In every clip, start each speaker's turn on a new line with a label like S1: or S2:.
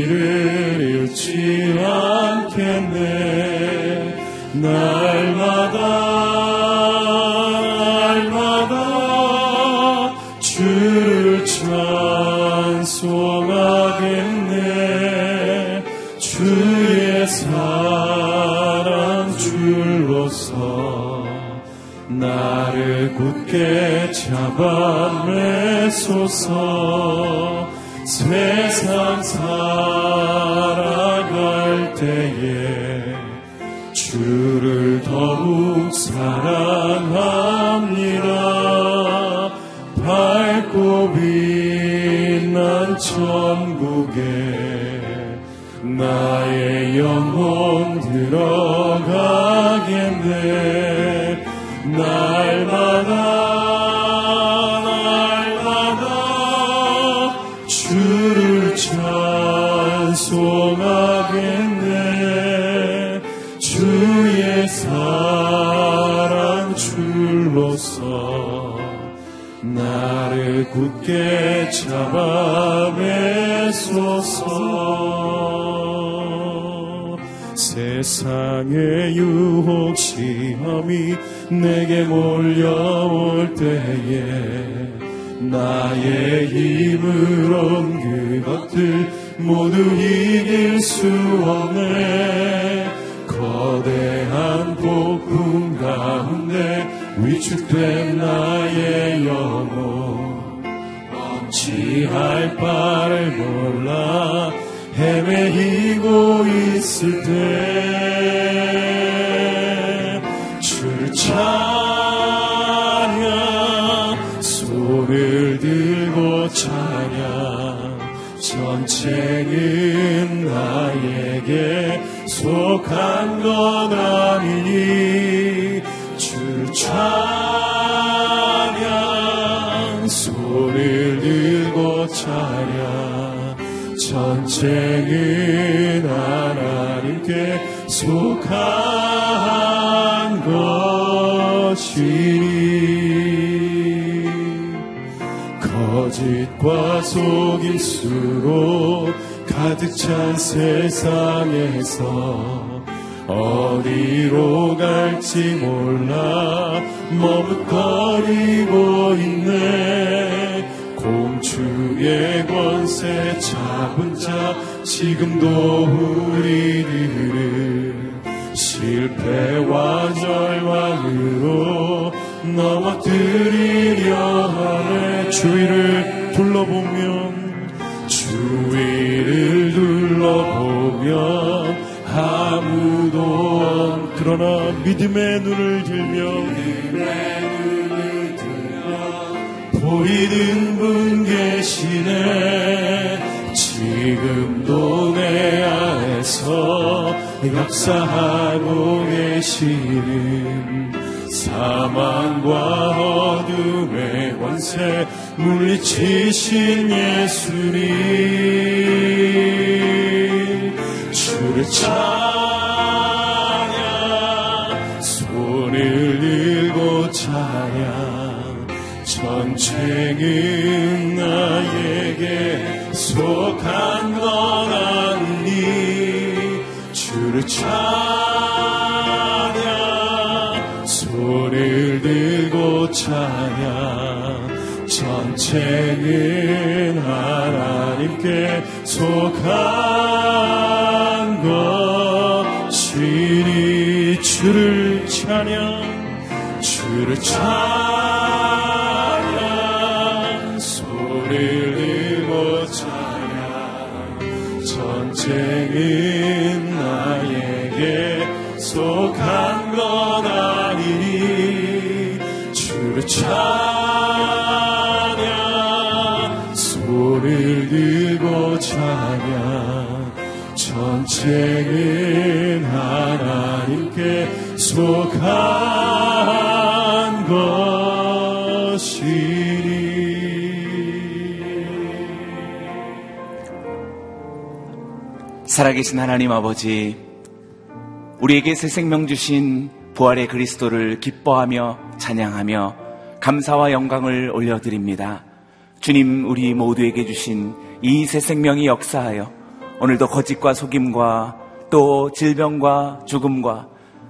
S1: 길을 잃지 않겠네. 날마다 날마다 주를 찬송하겠네. 주의 사랑 줄로서 나를 굳게 잡아 매소서 세상 살아갈 때에 주를 더욱 사랑합니다. 밝고 빛난 천국에 나의 영혼 들어가겠네. 날마다 굳게 잡아 매소서. 세상의 유혹 시험이 내게 몰려올 때에 나의 힘으론 그것들 모두 이길 수 없네. 거대한 폭풍 가운데 위축된 나의 영혼 어찌할 바를 몰라 헤매이고 있을 때 주를 찬양 손을 들고 찬양 전체는 나에게 속한 것 아니니. 주를 찬양 찬양 전체는 하나님께 속한 것이니. 거짓과 속임수로 가득 찬 세상에서 어디로 갈지 몰라 머뭇거리고 있네 공주의 권세 잡은 자 지금도 우리들을 실패와 절망으로 넘어뜨리려 하네 주위를 둘러보면 주위를 둘러보면 아무도 없- 그러나 믿음의 눈을 들며 믿음의 눈을 보이는 분 계시네. 지금도 내 안에서 역사하고 계시는 사망과 어둠의 권세 물리치신 예수님. 주를 찬양 전쟁은 나에게 속한 건 아니. 주를 찬양 손을 들고 찬양 전체는 하나님께 속한 것이니 주를 찬양 주를 찬양 전쟁은 나에게 속한 것 아니니 주를 찬양 소리를 들고 찬양. 전쟁은 하나님께 속한
S2: 살아계신 하나님 아버지, 우리에게 새 생명 주신 부활의 그리스도를 기뻐하며 찬양하며 감사와 영광을 올려드립니다. 주님, 우리 모두에게 주신 이 새 생명이 역사하여 오늘도 거짓과 속임과 또 질병과 죽음과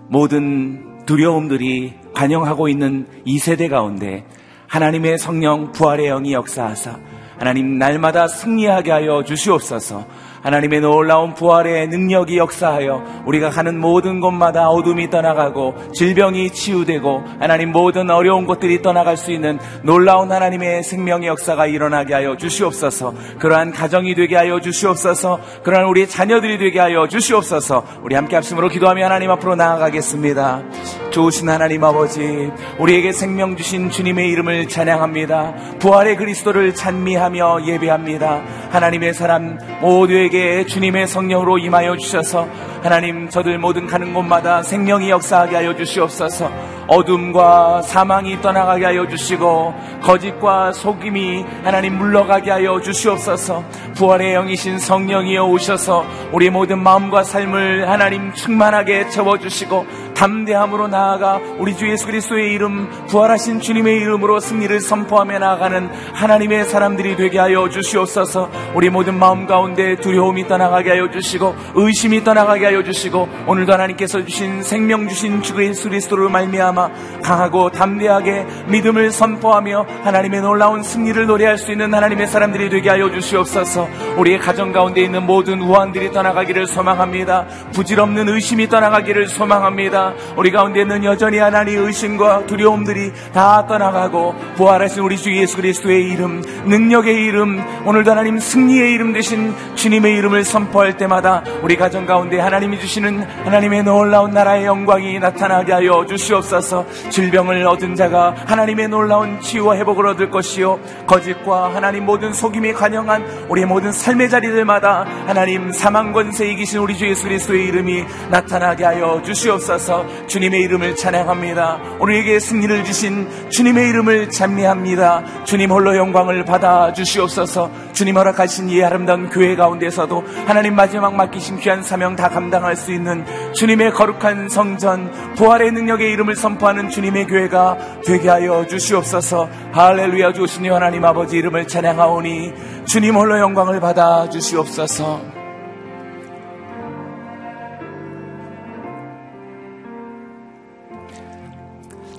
S2: 모든 두려움들이 관영하고 있는 이 세대 가운데 하나님의 성령 부활의 영이 역사하사 하나님 날마다 승리하게 하여 주시옵소서 하나님의 놀라운 부활의 능력이 역사하여 우리가 가는 모든 곳마다 어둠이 떠나가고 질병이 치유되고 하나님 모든 어려운 것들이 떠나갈 수 있는 놀라운 하나님의 생명의 역사가 일어나게 하여 주시옵소서. 그러한 가정이 되게 하여 주시옵소서. 그러한 우리 자녀들이 되게 하여 주시옵소서. 우리 함께 합심으로 기도하며 하나님 앞으로 나아가겠습니다. 좋으신 하나님 아버지, 우리에게 생명 주신 주님의 이름을 찬양합니다. 부활의 그리스도를 찬미하며 예배합니다. 하나님의 사람 모두에게 주님의 성령으로 임하여 주셔서 하나님 저들 모든 가는 곳마다 생명이 역사하게 하여 주시옵소서. 어둠과 사망이 떠나가게 하여 주시고 거짓과 속임이 하나님 물러가게 하여 주시옵소서. 부활의 영이신 성령이여 오셔서 우리 모든 마음과 삶을 하나님 충만하게 채워 주시고 담대함으로 나아가 우리 주 예수 그리스도의 이름 부활하신 주님의 이름으로 승리를 선포하며 나아가는 하나님의 사람들이 되게 하여 주시옵소서. 우리 모든 마음 가운데 두려움이 떠나가게 하여 주시고 의심이 떠나가게 하여 주시고 오늘도 하나님께서 주신 생명 주신 주 예수 그리스도를 말미암아 강하고 담대하게 믿음을 선포하며 하나님의 놀라운 승리를 노래할 수 있는 하나님의 사람들이 되게 하여 주시옵소서. 우리의 가정 가운데 있는 모든 우환들이 떠나가기를 소망합니다. 부질없는 의심이 떠나가기를 소망합니다. 우리 가운데 있는 여전히 하나님 의심과 두려움들이 다 떠나가고 부활하신 우리 주 예수 그리스도의 이름, 능력의 이름, 오늘도 하나님 승리의 이름 되신 주님의 이름을 선포할 때마다 우리 가정 가운데 하나님이 주시는 하나님의 놀라운 나라의 영광이 나타나게 하여 주시옵소서. 질병을 얻은 자가 하나님의 놀라운 치유와 회복을 얻을 것이요 거짓과 하나님 모든 속임이 관영한 우리 모든 삶의 자리들마다 하나님 사망 권세 이기신 우리 주 예수 그리스도의 이름이 나타나게 하여 주시옵소서. 주님의 이름을 찬양합니다. 우리에게 승리를 주신 주님의 이름을 찬 미합니다. 주님 홀로 영광을 받아 주시옵소서. 주님 허락하신 이 아름다운 교회 가운데서도 하나님 마지막 맡기신 귀한 사명 다 감당할 수 있는 주님의 거룩한 성전 부활의 능력의 이름을 선포하는 주님의 교회가 되게 하여 주시옵소서. 할렐루야 주시니 하나님 아버지 이름을 찬양하오니 주님 홀로 영광을 받아 주시옵소서.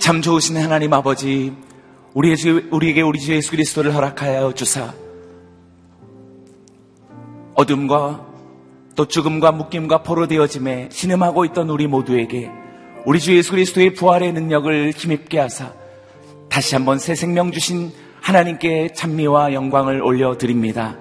S2: 참 좋으신 하나님 아버지, 우리의 주, 우리에게 우리 주 예수 그리스도를 허락하여 주사, 어둠과 또 죽음과 묶임과 포로 되어짐에 신음하고 있던 우리 모두에게 우리 주 예수 그리스도의 부활의 능력을 힘입게 하사 다시 한번 새 생명 주신 하나님께 찬미와 영광을 올려드립니다.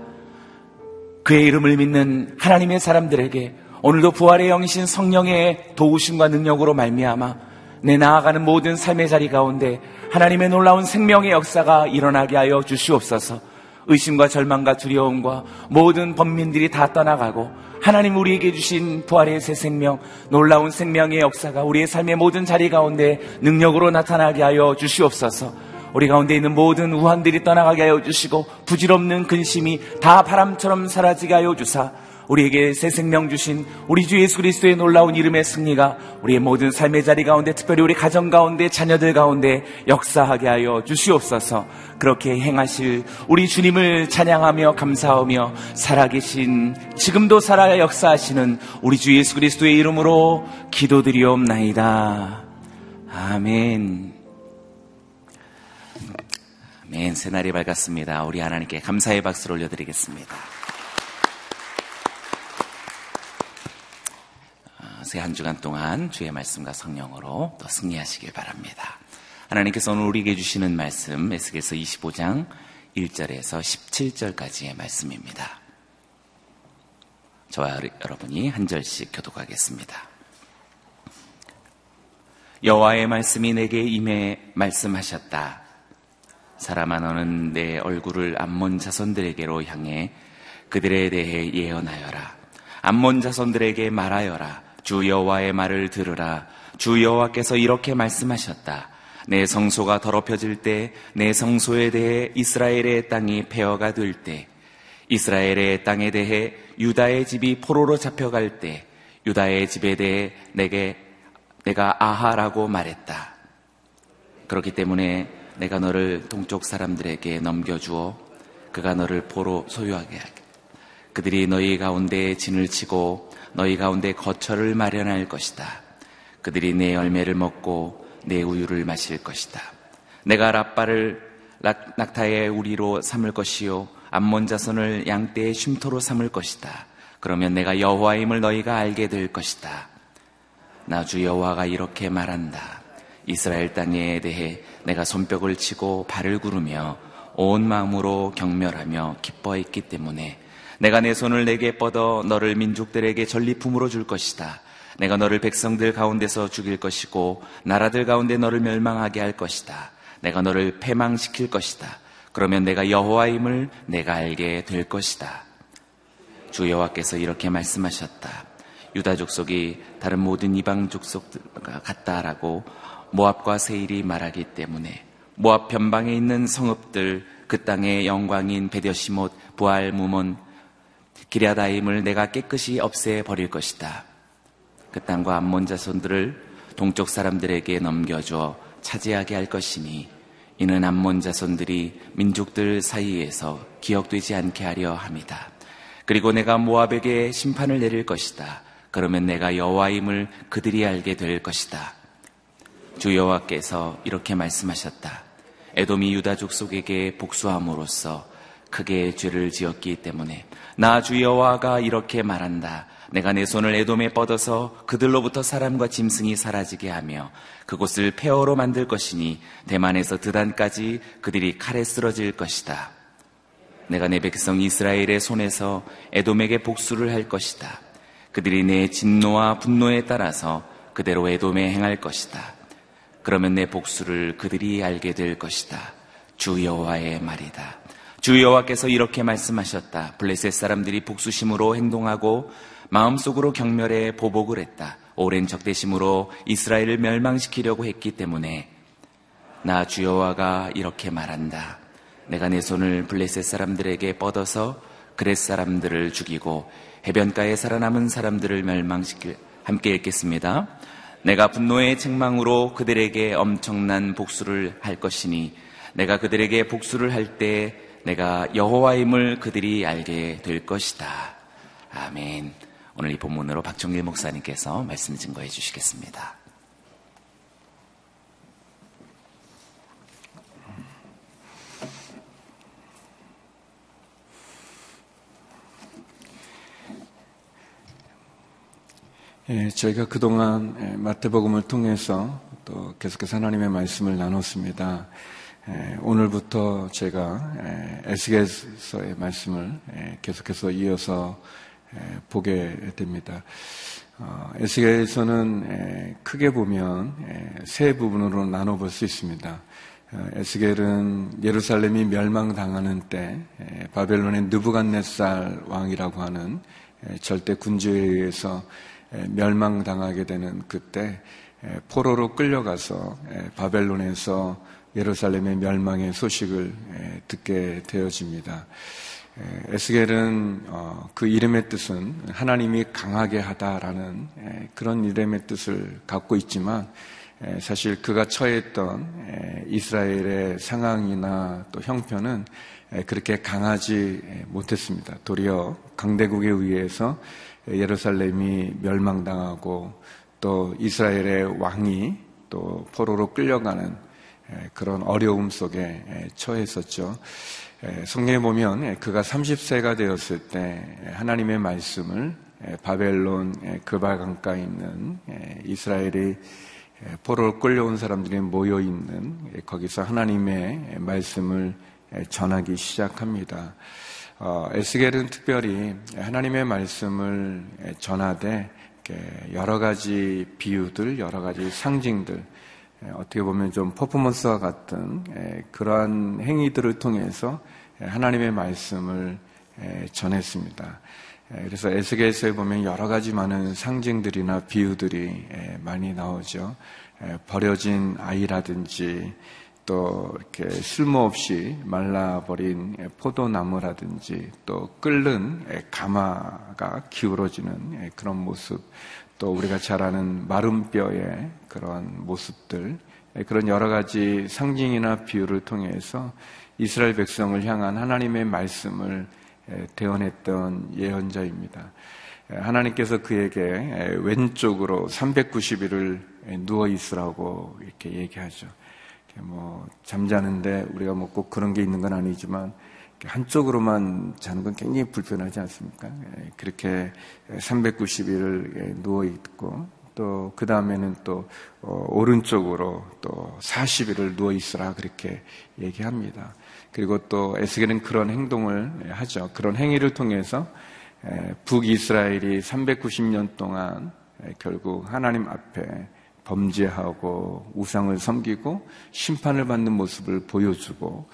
S2: 그의 이름을 믿는 하나님의 사람들에게 오늘도 부활의 영이신 성령의 도우심과 능력으로 말미암아 내 나아가는 모든 삶의 자리 가운데 하나님의 놀라운 생명의 역사가 일어나게 하여 주시옵소서. 의심과 절망과 두려움과 모든 범민들이 다 떠나가고 하나님 우리에게 주신 부활의 새 생명, 놀라운 생명의 역사가 우리의 삶의 모든 자리 가운데 능력으로 나타나게 하여 주시옵소서. 우리 가운데 있는 모든 우환들이 떠나가게 하여 주시고 부질없는 근심이 다 바람처럼 사라지게 하여 주사 우리에게 새 생명 주신 우리 주 예수 그리스도의 놀라운 이름의 승리가 우리의 모든 삶의 자리 가운데 특별히 우리 가정 가운데 자녀들 가운데 역사하게 하여 주시옵소서. 그렇게 행하실 우리 주님을 찬양하며 감사하며 살아계신 지금도 살아 역사하시는 우리 주 예수 그리스도의 이름으로 기도드리옵나이다. 아멘.
S3: 아멘. 새날이 밝았습니다. 우리 하나님께 감사의 박수를 올려드리겠습니다. 아, 새한 주간 동안 주의 말씀과 성령으로 또 승리하시길 바랍니다. 하나님께서 오늘 우리에게 주시는 말씀, 에스겔서 25장 1절에서 17절까지의 말씀입니다. 저와 여러분이 한 절씩 교독하겠습니다. 여호와의 말씀이 내게 임해 말씀하셨다. 사람아 너는 내 얼굴을 암몬 자손들에게로 향해 그들에 대해 예언하여라. 암몬 자손들에게 말하여라. 주 여호와의 말을 들으라. 주 여호와께서 이렇게 말씀하셨다. 내 성소가 더럽혀질 때, 내 성소에 대해 이스라엘의 땅이 폐허가 될 때, 이스라엘의 땅에 대해 유다의 집이 포로로 잡혀갈 때 유다의 집에 대해 내게 내가 아하라고 말했다. 그렇기 때문에 내가 너를 동쪽 사람들에게 넘겨주어 그가 너를 포로 소유하게 하게. 그들이 너희 가운데 진을 치고 너희 가운데 거처를 마련할 것이다. 그들이 내 열매를 먹고 내 우유를 마실 것이다. 내가 라빠를 낙타의 우리로 삼을 것이요 암몬 자손을 양떼의 쉼터로 삼을 것이다. 그러면 내가 여호와임을 너희가 알게 될 것이다. 나주 여호와가 이렇게 말한다. 이스라엘 땅에 대해 내가 손뼉을 치고 발을 구르며 온 마음으로 경멸하며 기뻐했기 때문에 내가 내 손을 내게 뻗어 너를 민족들에게 전리품으로 줄 것이다. 내가 너를 백성들 가운데서 죽일 것이고 나라들 가운데 너를 멸망하게 할 것이다. 내가 너를 패망시킬 것이다. 그러면 내가 여호와임을 내가 알게 될 것이다. 주 여호와께서 이렇게 말씀하셨다. 유다 족속이 다른 모든 이방 족속과 같다라고 모압과 세일이 말하기 때문에 모압 변방에 있는 성읍들 그 땅의 영광인 베데시못 부알 무몬 기랴다임을 내가 깨끗이 없애 버릴 것이다. 그 땅과 암몬 자손들을 동쪽 사람들에게 넘겨줘 차지하게 할 것이니 이는 암몬 자손들이 민족들 사이에서 기억되지 않게 하려 합니다. 그리고 내가 모압에게 심판을 내릴 것이다. 그러면 내가 여호와임을 그들이 알게 될 것이다. 주 여호와께서 이렇게 말씀하셨다. 에돔이 유다 족속에게 복수함으로써 크게 죄를 지었기 때문에 나 주 여호와가 이렇게 말한다. 내가 내 손을 에돔에 뻗어서 그들로부터 사람과 짐승이 사라지게 하며 그곳을 폐허로 만들 것이니 대만에서 드단까지 그들이 칼에 쓰러질 것이다. 내가 내 백성 이스라엘의 손에서 에돔에게 복수를 할 것이다. 그들이 내 진노와 분노에 따라서 그대로 에돔에 행할 것이다. 그러면 내 복수를 그들이 알게 될 것이다. 주 여호와의 말이다. 주 여호와께서 이렇게 말씀하셨다. 블레셋 사람들이 복수심으로 행동하고 마음속으로 경멸해 보복을 했다. 오랜 적대심으로 이스라엘을 멸망시키려고 했기 때문에 나 주여와가 이렇게 말한다. 내가 내 손을 블레셋 사람들에게 뻗어서 그렛 사람들을 죽이고 해변가에 살아남은 사람들을 멸망시킬 함께 읽겠습니다. 내가 분노의 책망으로 그들에게 엄청난 복수를 할 것이니 내가 그들에게 복수를 할때 내가 여호와임을 그들이 알게 될 것이다. 아멘. 오늘 이 본문으로 박정길 목사님께서 말씀 증거해 주시겠습니다.
S4: 예, 저희가 그동안 예, 마태복음을 통해서 또 계속해서 하나님의 말씀을 나눴습니다. 예, 오늘부터 제가 예, 에스겔서의 말씀을 예, 계속해서 이어서 보게 됩니다. 어, 에스겔에서는 크게 보면 세 부분으로 나눠볼 수 있습니다. 어, 에스겔은 예루살렘이 멸망당하는 때 바벨론의 느부갓네살 왕이라고 하는 절대 군주에 의해서 멸망당하게 되는 그때 포로로 끌려가서 바벨론에서 예루살렘의 멸망의 소식을 듣게 되어집니다. 에스겔은 어, 그 이름의 뜻은 하나님이 강하게 하다라는 그런 이름의 뜻을 갖고 있지만 사실 그가 처했던 이스라엘의 상황이나 또 형편은 그렇게 강하지 못했습니다. 도리어 강대국에 의해서 예루살렘이 멸망당하고 또 이스라엘의 왕이 또 포로로 끌려가는 그런 어려움 속에 처했었죠. 성경에 보면 그가 30세가 되었을 때 하나님의 말씀을 바벨론 그발 강가에 있는 이스라엘이 포로를 끌려온 사람들이 모여 있는 거기서 하나님의 말씀을 전하기 시작합니다. 어, 에스겔은 특별히 하나님의 말씀을 전하되 여러 가지 비유들, 여러 가지 상징들, 어떻게 보면 좀 퍼포먼스와 같은 그러한 행위들을 통해서 하나님의 말씀을 전했습니다. 그래서 에스겔서에 보면 여러 가지 많은 상징들이나 비유들이 많이 나오죠. 버려진 아이라든지 또 이렇게 쓸모없이 말라버린 포도나무라든지 또 끓는 가마가 기울어지는 그런 모습 또 우리가 잘 아는 마른 뼈의 그런 모습들 그런 여러 가지 상징이나 비유를 통해서 이스라엘 백성을 향한 하나님의 말씀을 대언했던 예언자입니다. 하나님께서 그에게 왼쪽으로 390일을 누워 있으라고 이렇게 얘기하죠. 뭐 잠자는데 우리가 뭐 꼭 그런 게 있는 건 아니지만 한쪽으로만 자는 건 굉장히 불편하지 않습니까? 예, 그렇게 390일을 누워 있고 또 그 다음에는 또 어, 오른쪽으로 또 40일을 누워 있으라 그렇게 얘기합니다. 그리고 또 에스겔은 그런 행동을 하죠. 그런 행위를 통해서 북이스라엘이 390년 동안 결국 하나님 앞에 범죄하고 우상을 섬기고 심판을 받는 모습을 보여주고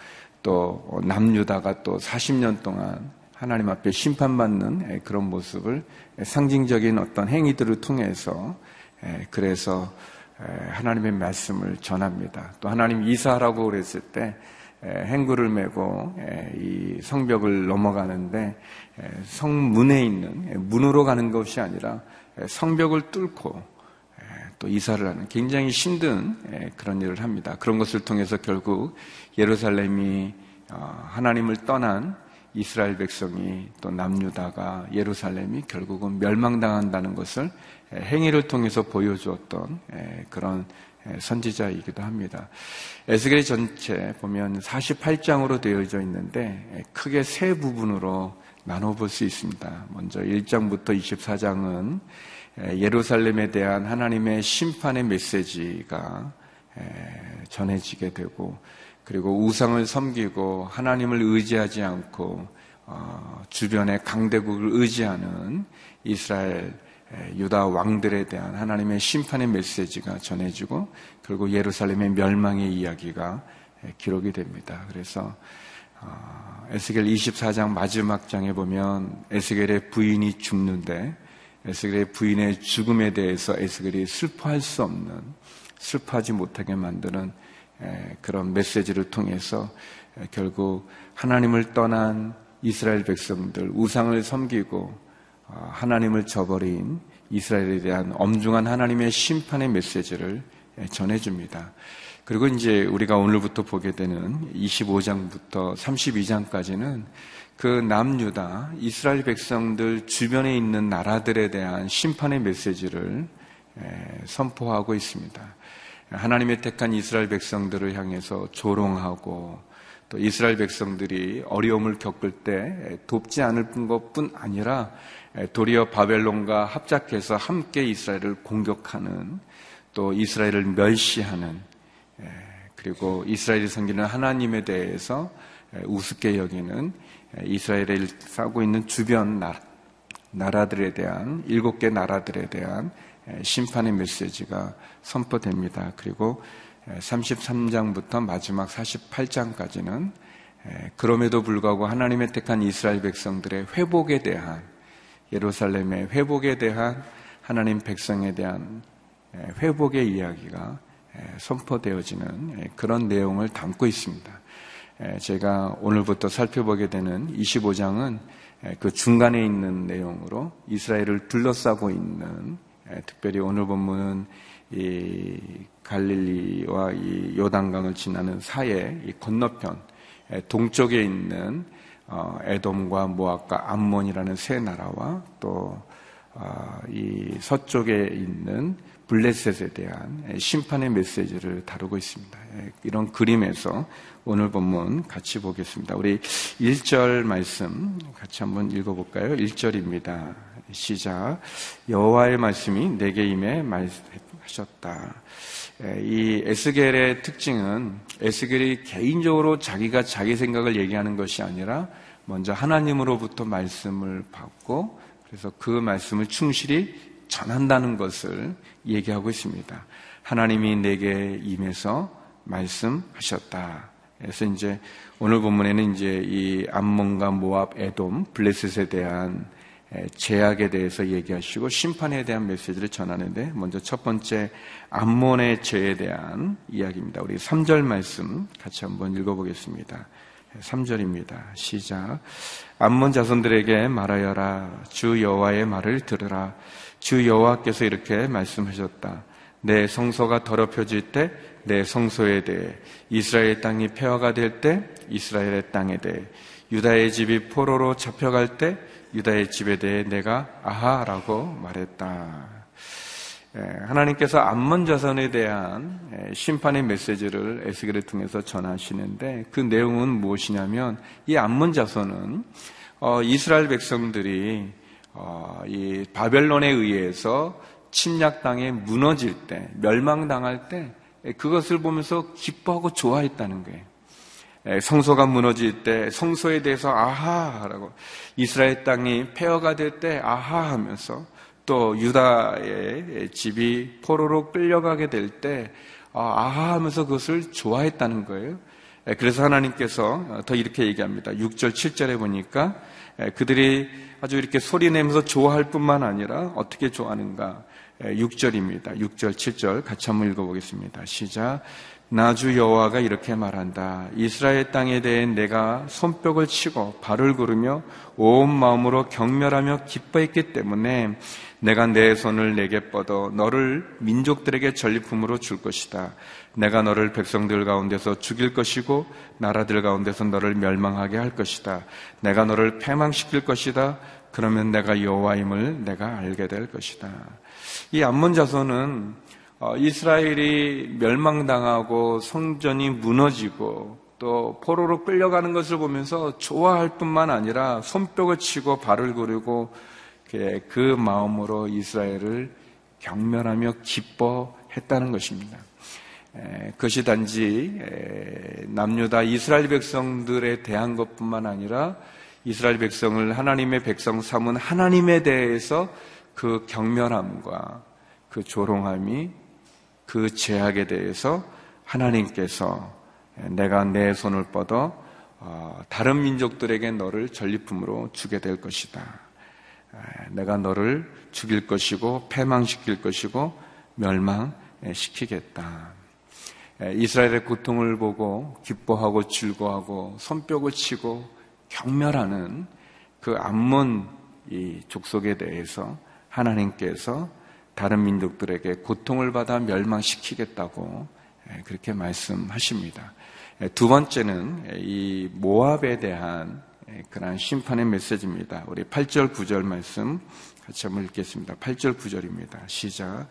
S4: 또 남유다가 또 40년 동안 하나님 앞에 심판받는 그런 모습을 상징적인 어떤 행위들을 통해서 그래서 하나님의 말씀을 전합니다. 또 하나님 이사하라고 그랬을 때 행구를 메고 이 성벽을 넘어가는데 성문에 있는 문으로 가는 것이 아니라 성벽을 뚫고 또 이사를 하는 굉장히 힘든 예, 그런 일을 합니다. 그런 것을 통해서 결국 예루살렘이 어, 하나님을 떠난 이스라엘 백성이 또 남유다가 예루살렘이 결국은 멸망당한다는 것을 예, 행위를 통해서 보여주었던 예, 그런 선지자이기도 합니다. 에스겔 전체 보면 48장으로 되어져 있는데 크게 세 부분으로 나눠볼 수 있습니다. 먼저 1장부터 24장은 예루살렘에 대한 하나님의 심판의 메시지가 전해지게 되고 그리고 우상을 섬기고 하나님을 의지하지 않고 어, 주변의 강대국을 의지하는 이스라엘 유다 왕들에 대한 하나님의 심판의 메시지가 전해지고 결국 예루살렘의 멸망의 이야기가 기록이 됩니다. 그래서 어, 에스겔 24장 마지막 장에 보면 에스겔의 부인이 죽는데 에스겔의 부인의 죽음에 대해서 에스겔이 슬퍼할 수 없는 슬퍼하지 못하게 만드는 그런 메시지를 통해서 결국 하나님을 떠난 이스라엘 백성들 우상을 섬기고 어, 하나님을 저버린 이스라엘에 대한 엄중한 하나님의 심판의 메시지를 전해줍니다. 그리고 이제 우리가 오늘부터 보게 되는 25장부터 32장까지는 그 남유다 이스라엘 백성들 주변에 있는 나라들에 대한 심판의 메시지를 선포하고 있습니다. 하나님의 택한 이스라엘 백성들을 향해서 조롱하고 또 이스라엘 백성들이 어려움을 겪을 때 돕지 않을 것뿐 아니라 도리어 바벨론과 합작해서 함께 이스라엘을 공격하는 또 이스라엘을 멸시하는 그리고 이스라엘이 섬기는 하나님에 대해서 우습게 여기는 이스라엘을 싸고 있는 주변 나라, 나라들에 대한 일곱 개 나라들에 대한 심판의 메시지가 선포됩니다. 그리고 33장부터 마지막 48장까지는 그럼에도 불구하고 하나님의 택한 이스라엘 백성들의 회복에 대한 예루살렘의 회복에 대한 하나님 백성에 대한 회복의 이야기가 선포되어지는 그런 내용을 담고 있습니다. 제가 오늘부터 살펴보게 되는 25장은 그 중간에 있는 내용으로 이스라엘을 둘러싸고 있는 특별히 오늘 본문은 이 갈릴리와 이 요단강을 지나는 사이에 이 건너편 동쪽에 있는 어, 에돔과 모압과 암몬이라는 세 나라와 또이 어, 서쪽에 있는 블레셋에 대한 심판의 메시지를 다루고 있습니다. 이런 그림에서 오늘 본문 같이 보겠습니다. 우리 1절 말씀 같이 한번 읽어볼까요? 1절입니다. 시작. 여호와의 말씀이 내게 임해 말하셨다. 이 에스겔의 특징은 에스겔이 개인적으로 자기가 자기 생각을 얘기하는 것이 아니라 먼저 하나님으로부터 말씀을 받고 그래서 그 말씀을 충실히 전한다는 것을 얘기하고 있습니다. 하나님이 내게 임해서 말씀하셨다. 그래서 이제 오늘 본문에는 이제 이 암몬과 모압, 에돔, 블레셋에 대한 제약에 대해서 얘기하시고 심판에 대한 메시지를 전하는데 먼저 첫 번째 암몬의 죄에 대한 이야기입니다. 우리 3절 말씀 같이 한번 읽어보겠습니다. 3절입니다. 시작. 암몬 자손들에게 말하여라. 주 여호와의 말을 들으라. 주 여호와께서 이렇게 말씀하셨다. 내 성소가 더럽혀질 때 내 성소에 대해 이스라엘 땅이 폐허가 될 때 이스라엘의 땅에 대해 유다의 집이 포로로 잡혀갈 때 유다의 집에 대해 내가 아하라고 말했다. 예, 하나님께서 암몬 자손에 대한 예, 심판의 메시지를 에스겔을 통해서 전하시는데 그 내용은 무엇이냐면 이 암몬 자손은 어, 이스라엘 백성들이 어, 이 바벨론에 의해서 침략 당에 무너질 때, 멸망당할 때 그것을 보면서 기뻐하고 좋아했다는 거예요. 성소가 무너질 때 성소에 대해서 아하라고 이스라엘 땅이 폐허가 될 때 아하 하면서 또 유다의 집이 포로로 끌려가게 될 때 아하 하면서 그것을 좋아했다는 거예요. 그래서 하나님께서 더 이렇게 얘기합니다. 6절, 7절에 보니까 그들이 아주 이렇게 소리 내면서 좋아할 뿐만 아니라 어떻게 좋아하는가. 6절입니다. 6절, 7절 같이 한번 읽어보겠습니다. 시작. 나주 여호와가 이렇게 말한다. 이스라엘 땅에 대해 내가 손뼉을 치고 발을 구르며 온 마음으로 경멸하며 기뻐했기 때문에 내가 내 손을 내게 뻗어 너를 민족들에게 전리품으로 줄 것이다. 내가 너를 백성들 가운데서 죽일 것이고 나라들 가운데서 너를 멸망하게 할 것이다. 내가 너를 패망시킬 것이다. 그러면 내가 여호와임을 내가 알게 될 것이다. 이 암몬 자손은 어, 이스라엘이 멸망당하고 성전이 무너지고 또 포로로 끌려가는 것을 보면서 좋아할 뿐만 아니라 손뼉을 치고 발을 구르고 그 마음으로 이스라엘을 경멸하며 기뻐했다는 것입니다. 그것이 단지 남유다 이스라엘 백성들에 대한 것뿐만 아니라 이스라엘 백성을 하나님의 백성 삼은 하나님에 대해서 그 경멸함과 그 조롱함이 그 죄악에 대해서 하나님께서 내가 내 손을 뻗어 어, 다른 민족들에게 너를 전리품으로 주게 될 것이다. 내가 너를 죽일 것이고 패망시킬 것이고 멸망시키겠다. 이스라엘의 고통을 보고 기뻐하고 즐거워하고 손뼉을 치고 경멸하는 그 암몬 이 족속에 대해서 하나님께서 다른 민족들에게 고통을 받아 멸망시키겠다고 그렇게 말씀하십니다. 두 번째는 이 모압에 대한 그러한 심판의 메시지입니다. 우리 8절, 9절 말씀 같이 한번 읽겠습니다. 8절, 9절입니다. 시작.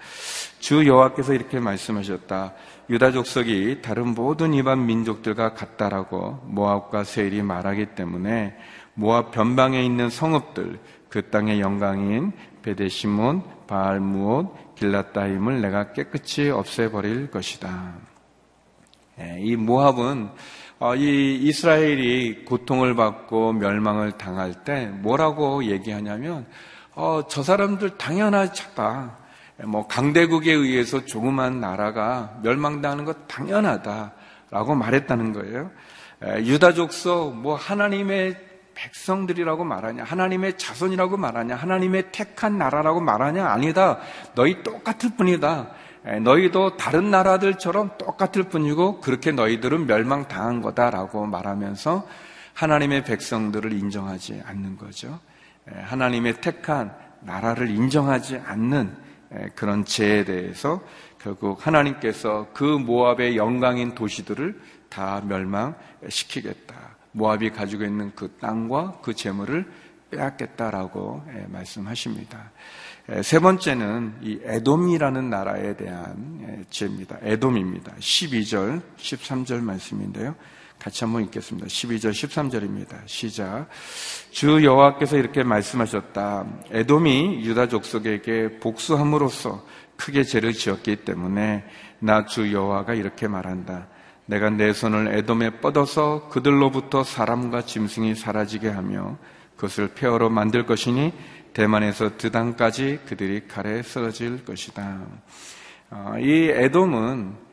S4: 주 여호와께서 이렇게 말씀하셨다. 유다 족속이 다른 모든 이방 민족들과 같다라고 모압과 세일이 말하기 때문에 모압 변방에 있는 성읍들 그 땅의 영광인 베데시몬, 바알무옷, 길라따임을 내가 깨끗이 없애버릴 것이다. 예, 이 모압은 어, 이 이스라엘이 고통을 받고 멸망을 당할 때 뭐라고 얘기하냐면 어, 저 사람들 당연하다. 뭐 강대국에 의해서 조그만 나라가 멸망당하는 것 당연하다라고 말했다는 거예요. 유다족속 뭐 하나님의 백성들이라고 말하냐, 하나님의 자손이라고 말하냐, 하나님의 택한 나라라고 말하냐, 아니다. 너희 똑같을 뿐이다. 너희도 다른 나라들처럼 똑같을 뿐이고 그렇게 너희들은 멸망당한 거다라고 말하면서 하나님의 백성들을 인정하지 않는 거죠. 하나님의 택한 나라를 인정하지 않는 그런 죄에 대해서 결국 하나님께서 그 모압의 영광인 도시들을 다 멸망시키겠다. 모압이 가지고 있는 그 땅과 그 재물을 빼앗겠다라고 예, 말씀하십니다. 예, 세 번째는 이 에돔이라는 나라에 대한 예, 죄입니다. 에돔입니다. 12절, 13절 말씀인데요. 같이 한번 읽겠습니다. 12절, 13절입니다. 시작. 주 여호와께서 이렇게 말씀하셨다. 에돔이 유다 족속에게 복수함으로써 크게 죄를 지었기 때문에 나 주 여호와가 이렇게 말한다. 내가 내 손을 에돔에 뻗어서 그들로부터 사람과 짐승이 사라지게 하며 그것을 폐허로 만들 것이니 대만에서 드단까지 그들이 칼에 쓰러질 것이다. 어, 이 에돔은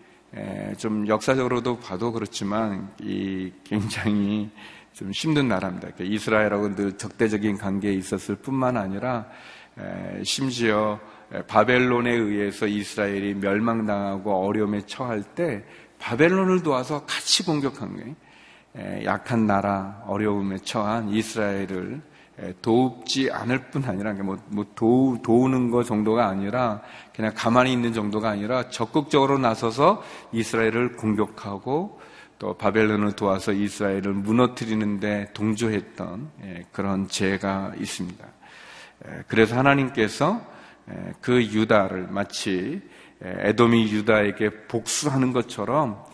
S4: 좀 역사적으로도 봐도 그렇지만 이 굉장히 좀 힘든 나라입니다. 그러니까 이스라엘하고 늘 적대적인 관계에 있었을 뿐만 아니라 심지어 바벨론에 의해서 이스라엘이 멸망당하고 어려움에 처할 때 바벨론을 도와서 같이 공격한 거예요. 약한 나라, 어려움에 처한 이스라엘을 도우지 않을 뿐 아니라 뭐, 뭐 도우, 도우는 것 정도가 아니라 그냥 가만히 있는 정도가 아니라 적극적으로 나서서 이스라엘을 공격하고 또 바벨론을 도와서 이스라엘을 무너뜨리는데 동조했던 그런 죄가 있습니다. 그래서 하나님께서 그 유다를 마치 에돔이 유다에게 복수하는 것처럼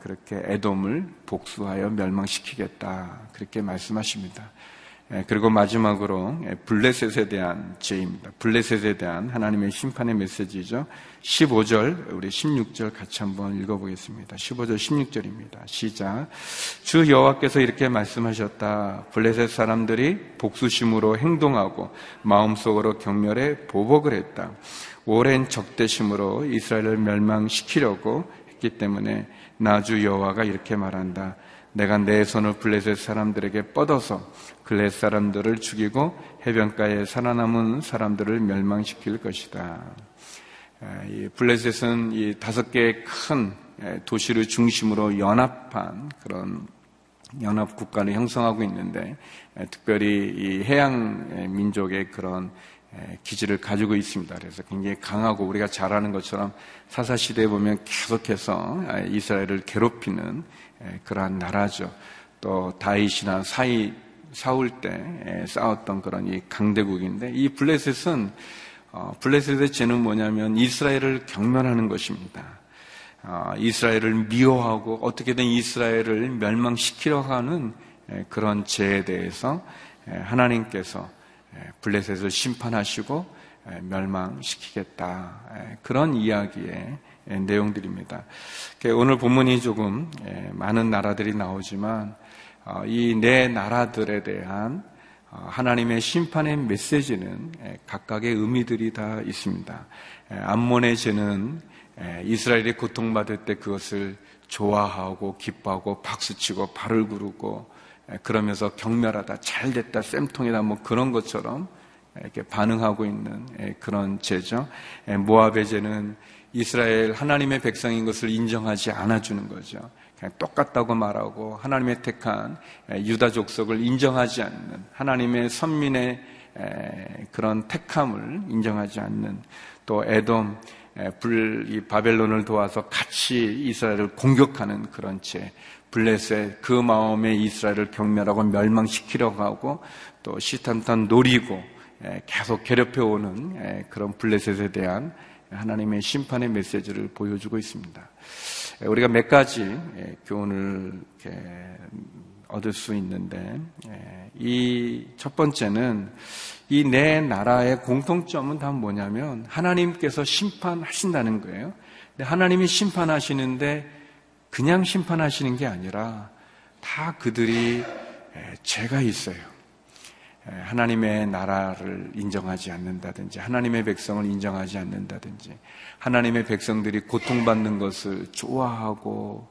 S4: 그렇게 에돔을 복수하여 멸망시키겠다. 그렇게 말씀하십니다. 그리고 마지막으로 블레셋에 대한 죄입니다. 블레셋에 대한 하나님의 심판의 메시지죠. 15절, 우리 16절 같이 한번 읽어보겠습니다. 15절, 16절입니다. 시작. 주 여호와께서 이렇게 말씀하셨다. 블레셋 사람들이 복수심으로 행동하고 마음속으로 경멸해 보복을 했다. 오랜 적대심으로 이스라엘을 멸망시키려고 했기 때문에 나주 여호와가 이렇게 말한다. 내가 내 손을 블레셋 사람들에게 뻗어서 블레셋 사람들을 죽이고 해변가에 살아남은 사람들을 멸망시킬 것이다. 이 블레셋은 이 다섯 개의 큰 도시를 중심으로 연합한 그런 연합 국가를 형성하고 있는데 특별히 이 해양 민족의 그런 기질을 가지고 있습니다. 그래서 굉장히 강하고 우리가 잘 아는 것처럼 사사 시대에 보면 계속해서 이스라엘을 괴롭히는 그러한 나라죠. 또 다윗이나 사이 사울 때 싸웠던 그런 이 강대국인데 이 블레셋은 어, 블레셋의 죄는 뭐냐면 이스라엘을 경멸하는 것입니다. 어, 이스라엘을 미워하고 어떻게든 이스라엘을 멸망시키려고 하는 그런 죄에 대해서 하나님께서 블레셋을 심판하시고 멸망시키겠다 그런 이야기의 내용들입니다. 오늘 본문이 조금 많은 나라들이 나오지만 어, 이네 나라들에 대한 어, 하나님의 심판의 메시지는 각각의 의미들이 다 있습니다. 암몬의 죄는 이스라엘이 고통받을 때 그것을 좋아하고 기뻐하고 박수치고 발을 구르고 그러면서 경멸하다 잘됐다 쌤통이다 뭐 그런 것처럼 이렇게 반응하고 있는 그런 죄죠. 모압의 죄는 이스라엘 하나님의 백성인 것을 인정하지 않아주는 거죠. 그냥 똑같다고 말하고 하나님의 택한 유다 족속을 인정하지 않는 하나님의 선민의 그런 택함을 인정하지 않는 또 에돔 불, 이 바벨론을 도와서 같이 이스라엘을 공격하는 그런 채 블레셋 그 마음에 이스라엘을 경멸하고 멸망시키려고 하고 또 시탄탄 노리고 계속 괴롭혀오는 그런 블레셋에 대한 하나님의 심판의 메시지를 보여주고 있습니다. 우리가 몇 가지 예, 교훈을 얻을 수 있는데 예, 이첫 번째는 이내 나라의 공통점은 다 뭐냐면 하나님께서 심판하신다는 거예요. 하나님이 심판하시는데 그냥 심판하시는 게 아니라 다 그들이 예, 죄가 있어요. 하나님의 나라를 인정하지 않는다든지 하나님의 백성을 인정하지 않는다든지 하나님의 백성들이 고통받는 것을 좋아하고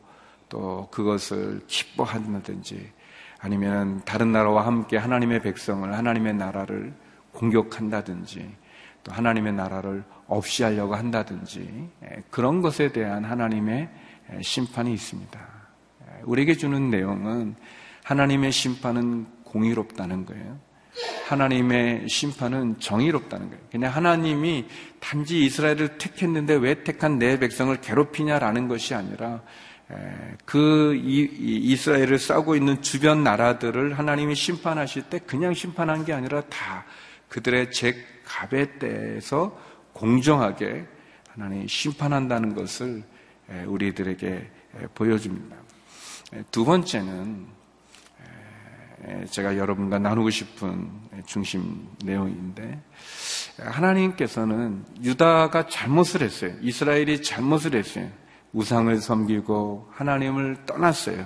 S4: 또 그것을 기뻐한다든지 아니면 다른 나라와 함께 하나님의 백성을 하나님의 나라를 공격한다든지 또 하나님의 나라를 없이 하려고 한다든지 그런 것에 대한 하나님의 심판이 있습니다. 우리에게 주는 내용은 하나님의 심판은 공의롭다는 거예요. 하나님의 심판은 정의롭다는 거예요. 그냥 하나님이 단지 이스라엘을 택했는데 왜 택한 내 백성을 괴롭히냐라는 것이 아니라 그 이스라엘을 싸고 있는 주변 나라들을 하나님이 심판하실 때 그냥 심판한 게 아니라 다 그들의 죄갑에 대해서 공정하게 하나님이 심판한다는 것을 우리들에게 보여줍니다. 두 번째는 제가 여러분과 나누고 싶은 중심 내용인데 하나님께서는 유다가 잘못을 했어요. 이스라엘이 잘못을 했어요. 우상을 섬기고 하나님을 떠났어요.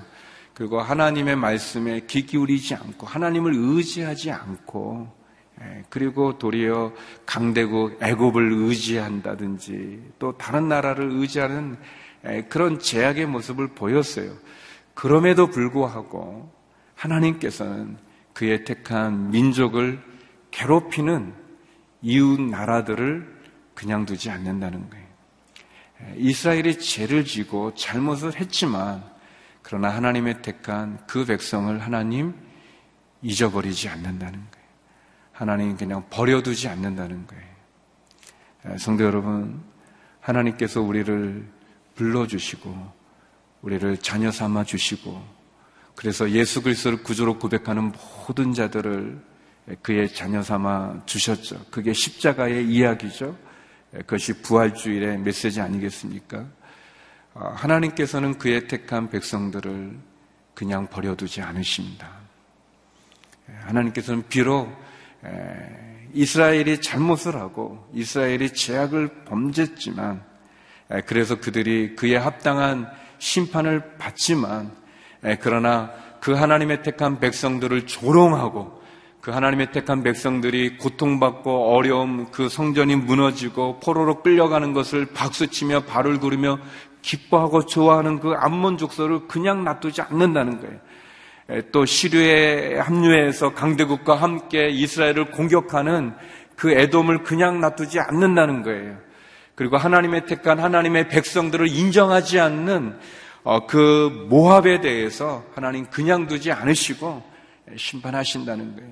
S4: 그리고 하나님의 말씀에 귀 기울이지 않고 하나님을 의지하지 않고 예, 그리고 도리어 강대국 애굽을 의지한다든지 또 다른 나라를 의지하는 예, 그런 제약의 모습을 보였어요. 그럼에도 불구하고 하나님께서는 그의 택한 민족을 괴롭히는 이웃 나라들을 그냥 두지 않는다는 거예요. 이스라엘이 죄를 지고 잘못을 했지만 그러나 하나님의 택한 그 백성을 하나님 잊어버리지 않는다는 거예요. 하나님 그냥 버려두지 않는다는 거예요. 성도 여러분, 하나님께서 우리를 불러주시고 우리를 자녀 삼아 주시고 그래서 예수 그리스도를 구조로 고백하는 모든 자들을 그의 자녀 삼아 주셨죠. 그게 십자가의 이야기죠. 그것이 부활주일의 메시지 아니겠습니까? 아, 하나님께서는 그의 택한 백성들을 그냥 버려두지 않으십니다. 하나님께서는 비록 이스라엘이 잘못을 하고 이스라엘이 죄악을 범죄했지만 그래서 그들이 그에 합당한 심판을 받지만 그러나 그 하나님의 택한 백성들을 조롱하고 그 하나님의 택한 백성들이 고통받고 어려움 그 성전이 무너지고 포로로 끌려가는 것을 박수치며 발을 구르며 기뻐하고 좋아하는 그 암몬 족속을 그냥 놔두지 않는다는 거예요. 또 시류에 합류해서 강대국과 함께 이스라엘을 공격하는 그 애돔을 그냥 놔두지 않는다는 거예요. 그리고 하나님의 택한 하나님의 백성들을 인정하지 않는 어, 그 모압에 대해서 하나님 그냥 두지 않으시고 심판하신다는 거예요.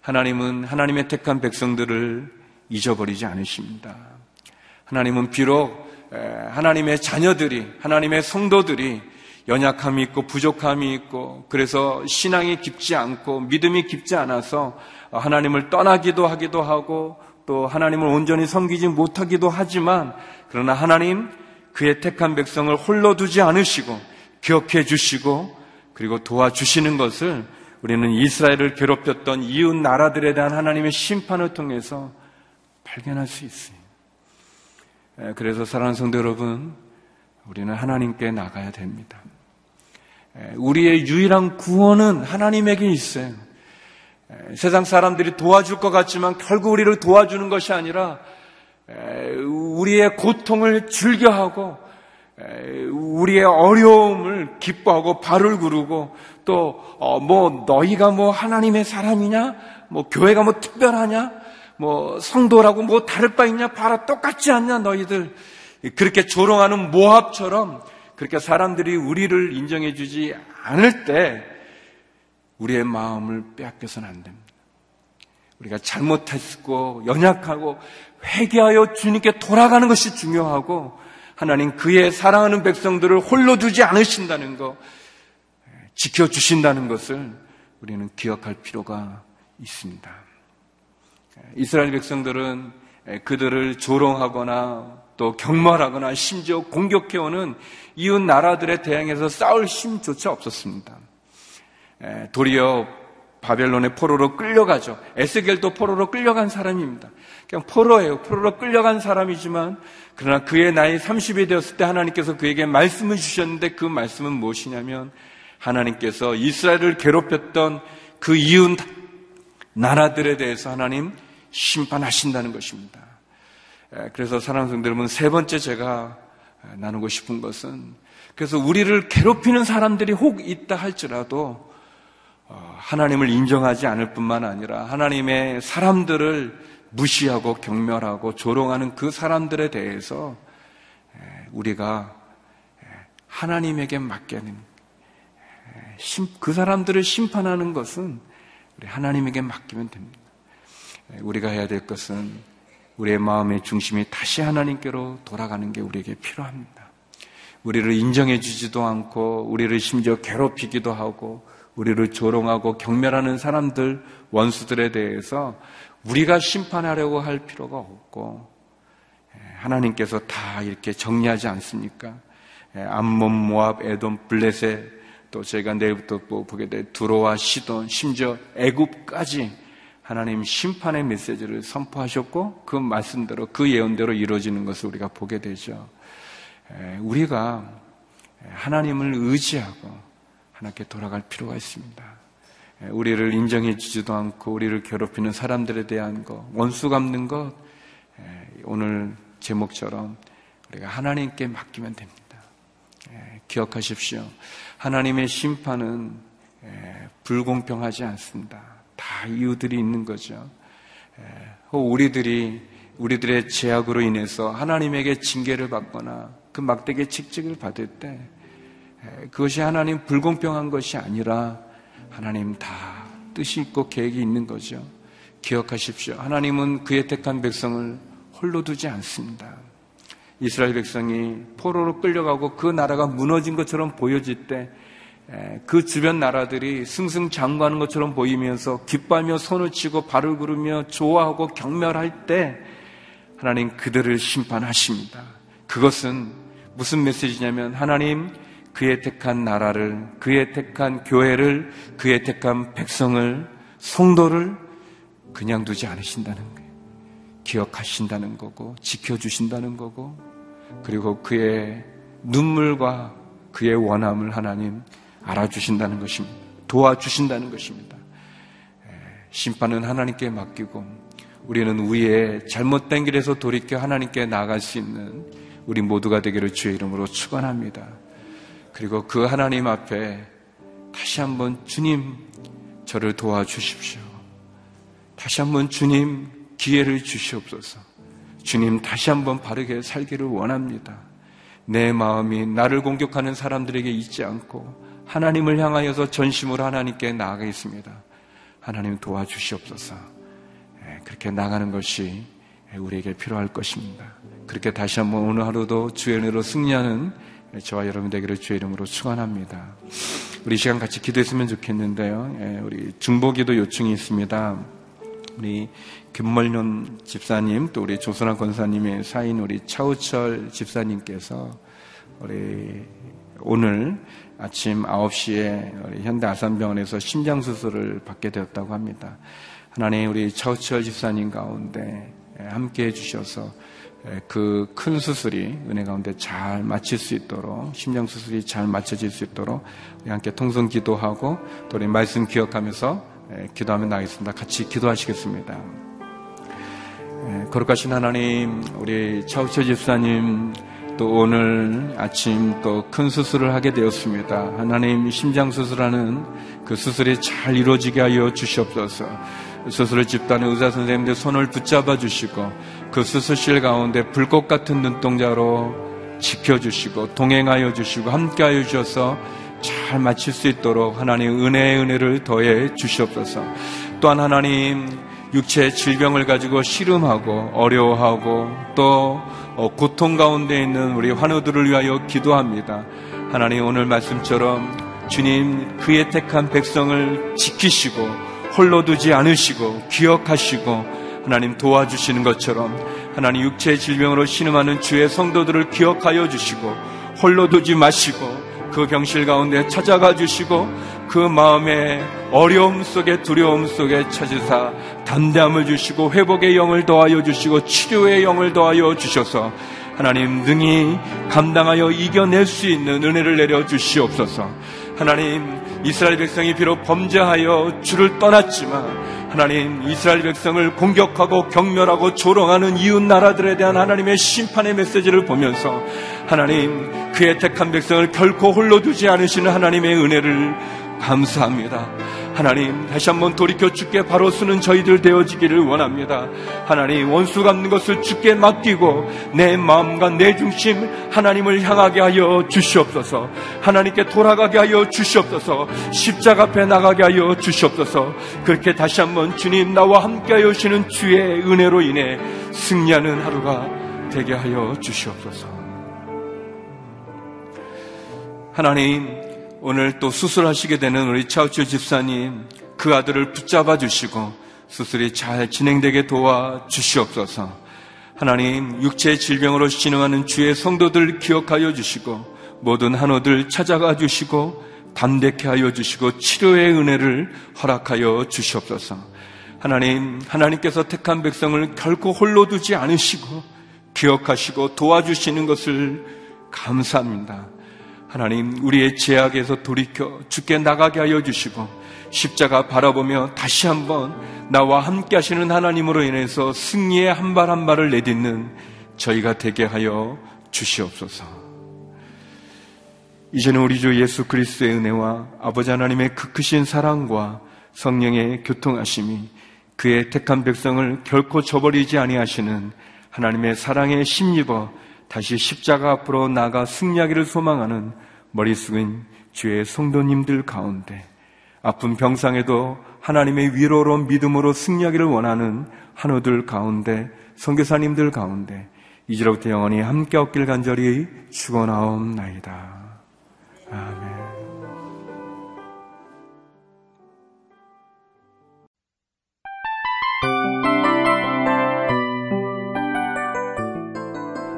S4: 하나님은 하나님의 택한 백성들을 잊어버리지 않으십니다. 하나님은 비록 하나님의 자녀들이, 하나님의 성도들이 연약함이 있고 부족함이 있고 그래서 신앙이 깊지 않고 믿음이 깊지 않아서 하나님을 떠나기도 하기도 하고 또 하나님을 온전히 섬기지 못하기도 하지만 그러나 하나님 그의 택한 백성을 홀로 두지 않으시고 기억해 주시고 그리고 도와주시는 것을 우리는 이스라엘을 괴롭혔던 이웃 나라들에 대한 하나님의 심판을 통해서 발견할 수 있어요. 그래서 사랑하는 성도 여러분, 우리는 하나님께 나가야 됩니다. 우리의 유일한 구원은 하나님에게 있어요. 세상 사람들이 도와줄 것 같지만 결국 우리를 도와주는 것이 아니라 우리의 고통을 즐겨하고 우리의 어려움을 기뻐하고 발을 구르고 또뭐 어, 너희가 뭐 하나님의 사람이냐? 뭐 교회가 뭐 특별하냐? 뭐 성도라고 뭐 다를 바 있냐? 봐라 똑같지 않냐 너희들? 그렇게 조롱하는 모합처럼 그렇게 사람들이 우리를 인정해 주지 않을 때 우리의 마음을 빼앗겨서는 안 됩니다. 우리가 잘못했고 연약하고 회개하여 주님께 돌아가는 것이 중요하고 하나님 그의 사랑하는 백성들을 홀로 두지 않으신다는 것, 지켜주신다는 것을 우리는 기억할 필요가 있습니다. 이스라엘 백성들은 그들을 조롱하거나 또 경멸하거나 심지어 공격해오는 이웃 나라들에 대항해서 싸울 힘조차 없었습니다. 도리어 바벨론의 포로로 끌려가죠. 에스겔도 포로로 끌려간 사람입니다. 그냥 포로예요. 포로로 끌려간 사람이지만 그러나 그의 나이 30이 되었을 때 하나님께서 그에게 말씀을 주셨는데 그 말씀은 무엇이냐면 하나님께서 이스라엘을 괴롭혔던 그 이웃 나라들에 대해서 하나님 심판하신다는 것입니다. 그래서 사랑하는 여러분 세 번째 제가 나누고 싶은 것은 그래서 우리를 괴롭히는 사람들이 혹 있다 할지라도 어, 하나님을 인정하지 않을 뿐만 아니라 하나님의 사람들을 무시하고 경멸하고 조롱하는 그 사람들에 대해서 우리가 하나님에게 맡겨는 그 사람들을 심판하는 것은 우리 하나님에게 맡기면 됩니다. 우리가 해야 될 것은 우리의 마음의 중심이 다시 하나님께로 돌아가는 게 우리에게 필요합니다. 우리를 인정해 주지도 않고 우리를 심지어 괴롭히기도 하고 우리를 조롱하고 경멸하는 사람들 원수들에 대해서 우리가 심판하려고 할 필요가 없고 예, 하나님께서 다 이렇게 정리하지 않습니까? 예, 암몬, 모압, 에돔, 블레셋 또 저희가 내일부터 보게 될 두로와 시돈 심지어 애굽까지 하나님 심판의 메시지를 선포하셨고 그 말씀대로 그 예언대로 이루어지는 것을 우리가 보게 되죠. 우리가 하나님을 의지하고 하나님께 돌아갈 필요가 있습니다. 우리를 인정해 주지도 않고 우리를 괴롭히는 사람들에 대한 것, 원수 갚는 것, 오늘 제목처럼 우리가 하나님께 맡기면 됩니다. 기억하십시오. 하나님의 심판은 불공평하지 않습니다. 다 이유들이 있는 거죠. 우리들이 우리들의 죄악으로 인해서 하나님에게 징계를 받거나 그 막대기의 직직을 받을 때 그것이 하나님 불공평한 것이 아니라 하나님 다 뜻이 있고 계획이 있는 거죠. 기억하십시오. 하나님은 그의 택한 백성을 홀로 두지 않습니다. 이스라엘 백성이 포로로 끌려가고 그 나라가 무너진 것처럼 보여질 때 그 주변 나라들이 승승장구하는 것처럼 보이면서 기뻐하며 손을 치고 발을 구르며 좋아하고 경멸할 때 하나님 그들을 심판하십니다. 그것은 무슨 메시지냐면 하나님 그의 택한 나라를 그의 택한 교회를 그의 택한 백성을 성도를 그냥 두지 않으신다는 거예요. 기억하신다는 거고 지켜주신다는 거고 그리고 그의 눈물과 그의 원함을 하나님 알아주신다는 것입니다. 도와주신다는 것입니다. 심판은 하나님께 맡기고 우리는 우리의 잘못된 길에서 돌이켜 하나님께 나아갈 수 있는 우리 모두가 되기를 주의 이름으로 축원합니다. 그리고 그 하나님 앞에 다시 한번 주님 저를 도와주십시오. 다시 한번 주님 기회를 주시옵소서. 주님 다시 한번 바르게 살기를 원합니다. 내 마음이 나를 공격하는 사람들에게 있지 않고 하나님을 향하여서 전심으로 하나님께 나아가겠습니다. 하나님 도와주시옵소서. 예, 그렇게 나가는 것이 우리에게 필요할 것입니다. 그렇게 다시 한번 오늘 하루도 은혜로 승리하는 저와 여러분 되기를 주의 이름으로 축원합니다. 우리 시간 같이 기도했으면 좋겠는데요. 예, 우리 중보기도 요청이 있습니다. 우리 김멀년 집사님 또 우리 조선아 권사님의 사인 우리 차우철 집사님께서 우리 오늘 아침 9시에 현대 아산병원에서 심장 수술을 받게 되었다고 합니다. 하나님 우리 차우철 집사님 가운데 함께 해 주셔서 그 큰 수술이 은혜 가운데 잘 마칠 수 있도록 심장수술이 잘 마쳐질 수 있도록 우리 함께 통성 기도하고 또 우리 말씀 기억하면서 기도하면 나겠습니다. 같이 기도하시겠습니다. 거룩하신 하나님 우리 차우철 집사님 또 오늘 아침 또 큰 수술을 하게 되었습니다. 하나님 심장 수술하는 그 수술이 잘 이루어지게 하여 주시옵소서. 수술을 집단의 의사 선생님들 손을 붙잡아 주시고 그 수술실 가운데 불꽃 같은 눈동자로 지켜주시고 동행하여 주시고 함께하여 주셔서 잘 마칠 수 있도록 하나님 은혜의 은혜를 더해 주시옵소서. 또한 하나님 육체 질병을 가지고 씨름하고 어려워하고 또 어, 고통 가운데 있는 우리 환우들을 위하여 기도합니다. 하나님 오늘 말씀처럼 주님 그의 택한 백성을 지키시고 홀로 두지 않으시고 기억하시고 하나님 도와주시는 것처럼 하나님 육체의 질병으로 신음하는 주의 성도들을 기억하여 주시고 홀로 두지 마시고 그 병실 가운데 찾아가 주시고 그 마음의 어려움 속에 두려움 속에 찾으사 담담을 주시고 회복의 영을 더하여 주시고 치료의 영을 더하여 주셔서 하나님 능히 감당하여 이겨낼 수 있는 은혜를 내려 주시옵소서. 하나님 이스라엘 백성이 비록 범죄하여 주를 떠났지만 하나님 이스라엘 백성을 공격하고 경멸하고 조롱하는 이웃 나라들에 대한 하나님의 심판의 메시지를 보면서 하나님 그의 택한 백성을 결코 홀로 두지 않으시는 하나님의 은혜를 감사합니다. 하나님 다시 한번 돌이켜 주께 바로 쓰는 저희들 되어지기를 원합니다. 하나님 원수 갚는 것을 주께 맡기고 내 마음과 내 중심 하나님을 향하게 하여 주시옵소서. 하나님께 돌아가게 하여 주시옵소서. 십자가 앞에 나가게 하여 주시옵소서. 그렇게 다시 한번 주님 나와 함께 하여 주시는 주의 은혜로 인해 승리하는 하루가 되게 하여 주시옵소서. 하나님, 오늘 또 수술하시게 되는 우리 차우치 집사님, 그 아들을 붙잡아 주시고 수술이 잘 진행되게 도와 주시옵소서. 하나님, 육체 질병으로 신음하는 주의 성도들 기억하여 주시고 모든 한호들 찾아가 주시고 담대케 하여 주시고 치료의 은혜를 허락하여 주시옵소서. 하나님, 하나님께서 택한 백성을 결코 홀로 두지 않으시고 기억하시고 도와주시는 것을 감사합니다. 하나님, 우리의 제약에서 돌이켜 죽게 나가게 하여 주시고 십자가 바라보며 다시 한번 나와 함께 하시는 하나님으로 인해서 승리의 한 발 한 발을 내딛는 저희가 되게 하여 주시옵소서. 이제는 우리 주 예수 그리스도의 은혜와 아버지 하나님의 그 크신 사랑과 성령의 교통하심이 그의 택한 백성을 결코 저버리지 아니하시는 하나님의 사랑에 심입어 다시 십자가 앞으로 나가 승리하기를 소망하는 머리 숙인 주의 성도님들 가운데 아픈 병상에도 하나님의 위로로 믿음으로 승리하기를 원하는 한우들 가운데 선교사님들 가운데 이제로부터 영원히 함께 얻길 간절히 축원하옵나이다. 아멘.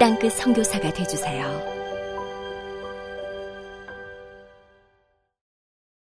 S5: 땅끝 성교사가 되주세요.